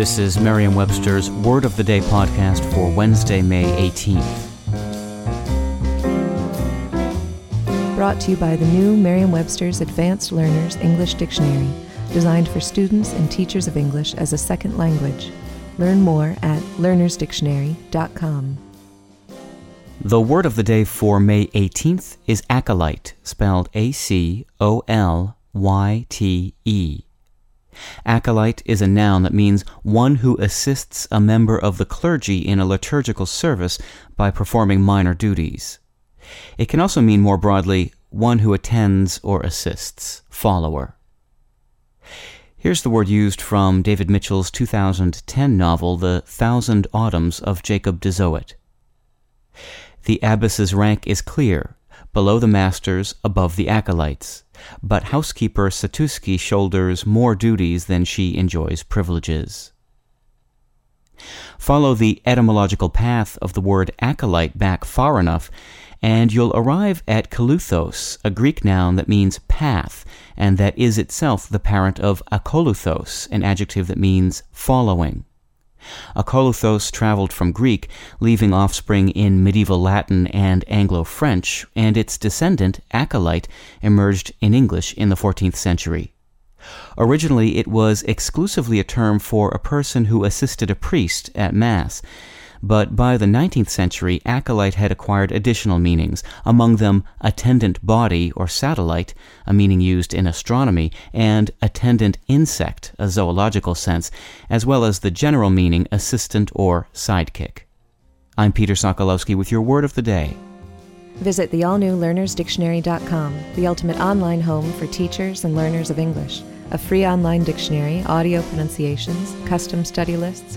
This is Merriam-Webster's Word of the Day podcast for Wednesday, May 18th. Brought to you by the new Merriam-Webster's Advanced Learners English Dictionary, designed for students and teachers of English as a second language. Learn more at learnersdictionary.com. The word of the day for May 18th is acolyte, spelled A C O L Y T E. Acolyte is a noun that means one who assists a member of the clergy in a liturgical service by performing minor duties. It can also mean more broadly one who attends or assists, follower. Here's the word used from David Mitchell's 2010 novel, The Thousand Autumns of Jacob de Zoet. The abbess's rank is clear, below the masters, above the acolytes but housekeeper Satsuki shoulders more duties than she enjoys privileges. Follow the etymological path of the word acolyte back far enough, and you'll arrive at keleuthos, a Greek noun that means path, and that is itself the parent of akolouthos, an adjective that means following. Akolouthos traveled from Greek, leaving offspring in medieval Latin and Anglo French, and its descendant, acolyte, emerged in English in the 14th century. Originally, it was exclusively a term for a person who assisted a priest at Mass, but by the 19th century, acolyte had acquired additional meanings, among them attendant body or satellite, a meaning used in astronomy, and attendant insect, a zoological sense, as well as the general meaning assistant or sidekick. I'm Peter Sokolowski with your word of the day. Visit the all new learnersdictionary.com, the ultimate online home for teachers and learners of English. A free online dictionary, audio pronunciations, custom study lists,